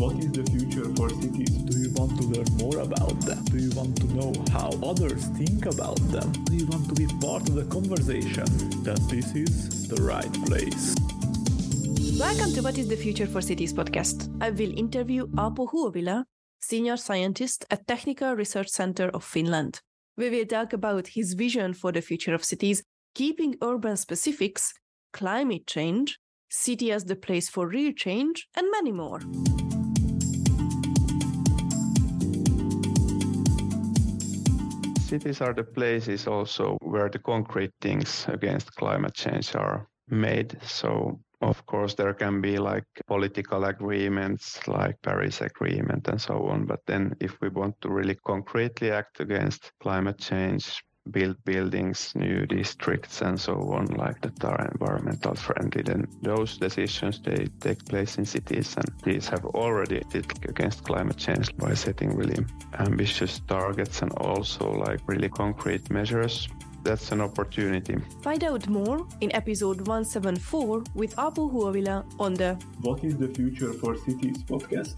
What is the future for cities? Do you want to learn more about them? Do you want to know how others think about them? Do you want to be part of the conversation? Then this is the right place. Welcome to What is the Future for Cities podcast. I will interview Aapo Huovila, senior scientist at Technical Research Center of Finland. We will talk about his vision for the future of cities, keeping urban specifics, climate change, city as the place for real change, and many more. Cities are the places also where the concrete things against climate change are made. So of course there can be like political agreements like paris agreement and so on but then if we want to really concretely act against climate change build buildings, new districts, and so on, like that are environmental friendly, then those decisions they take place in cities, and these have already did against climate change by setting really ambitious targets and also like really concrete measures. That's an opportunity. Find out more in episode 174 with Aapo Huovila on the What is the future for cities podcast.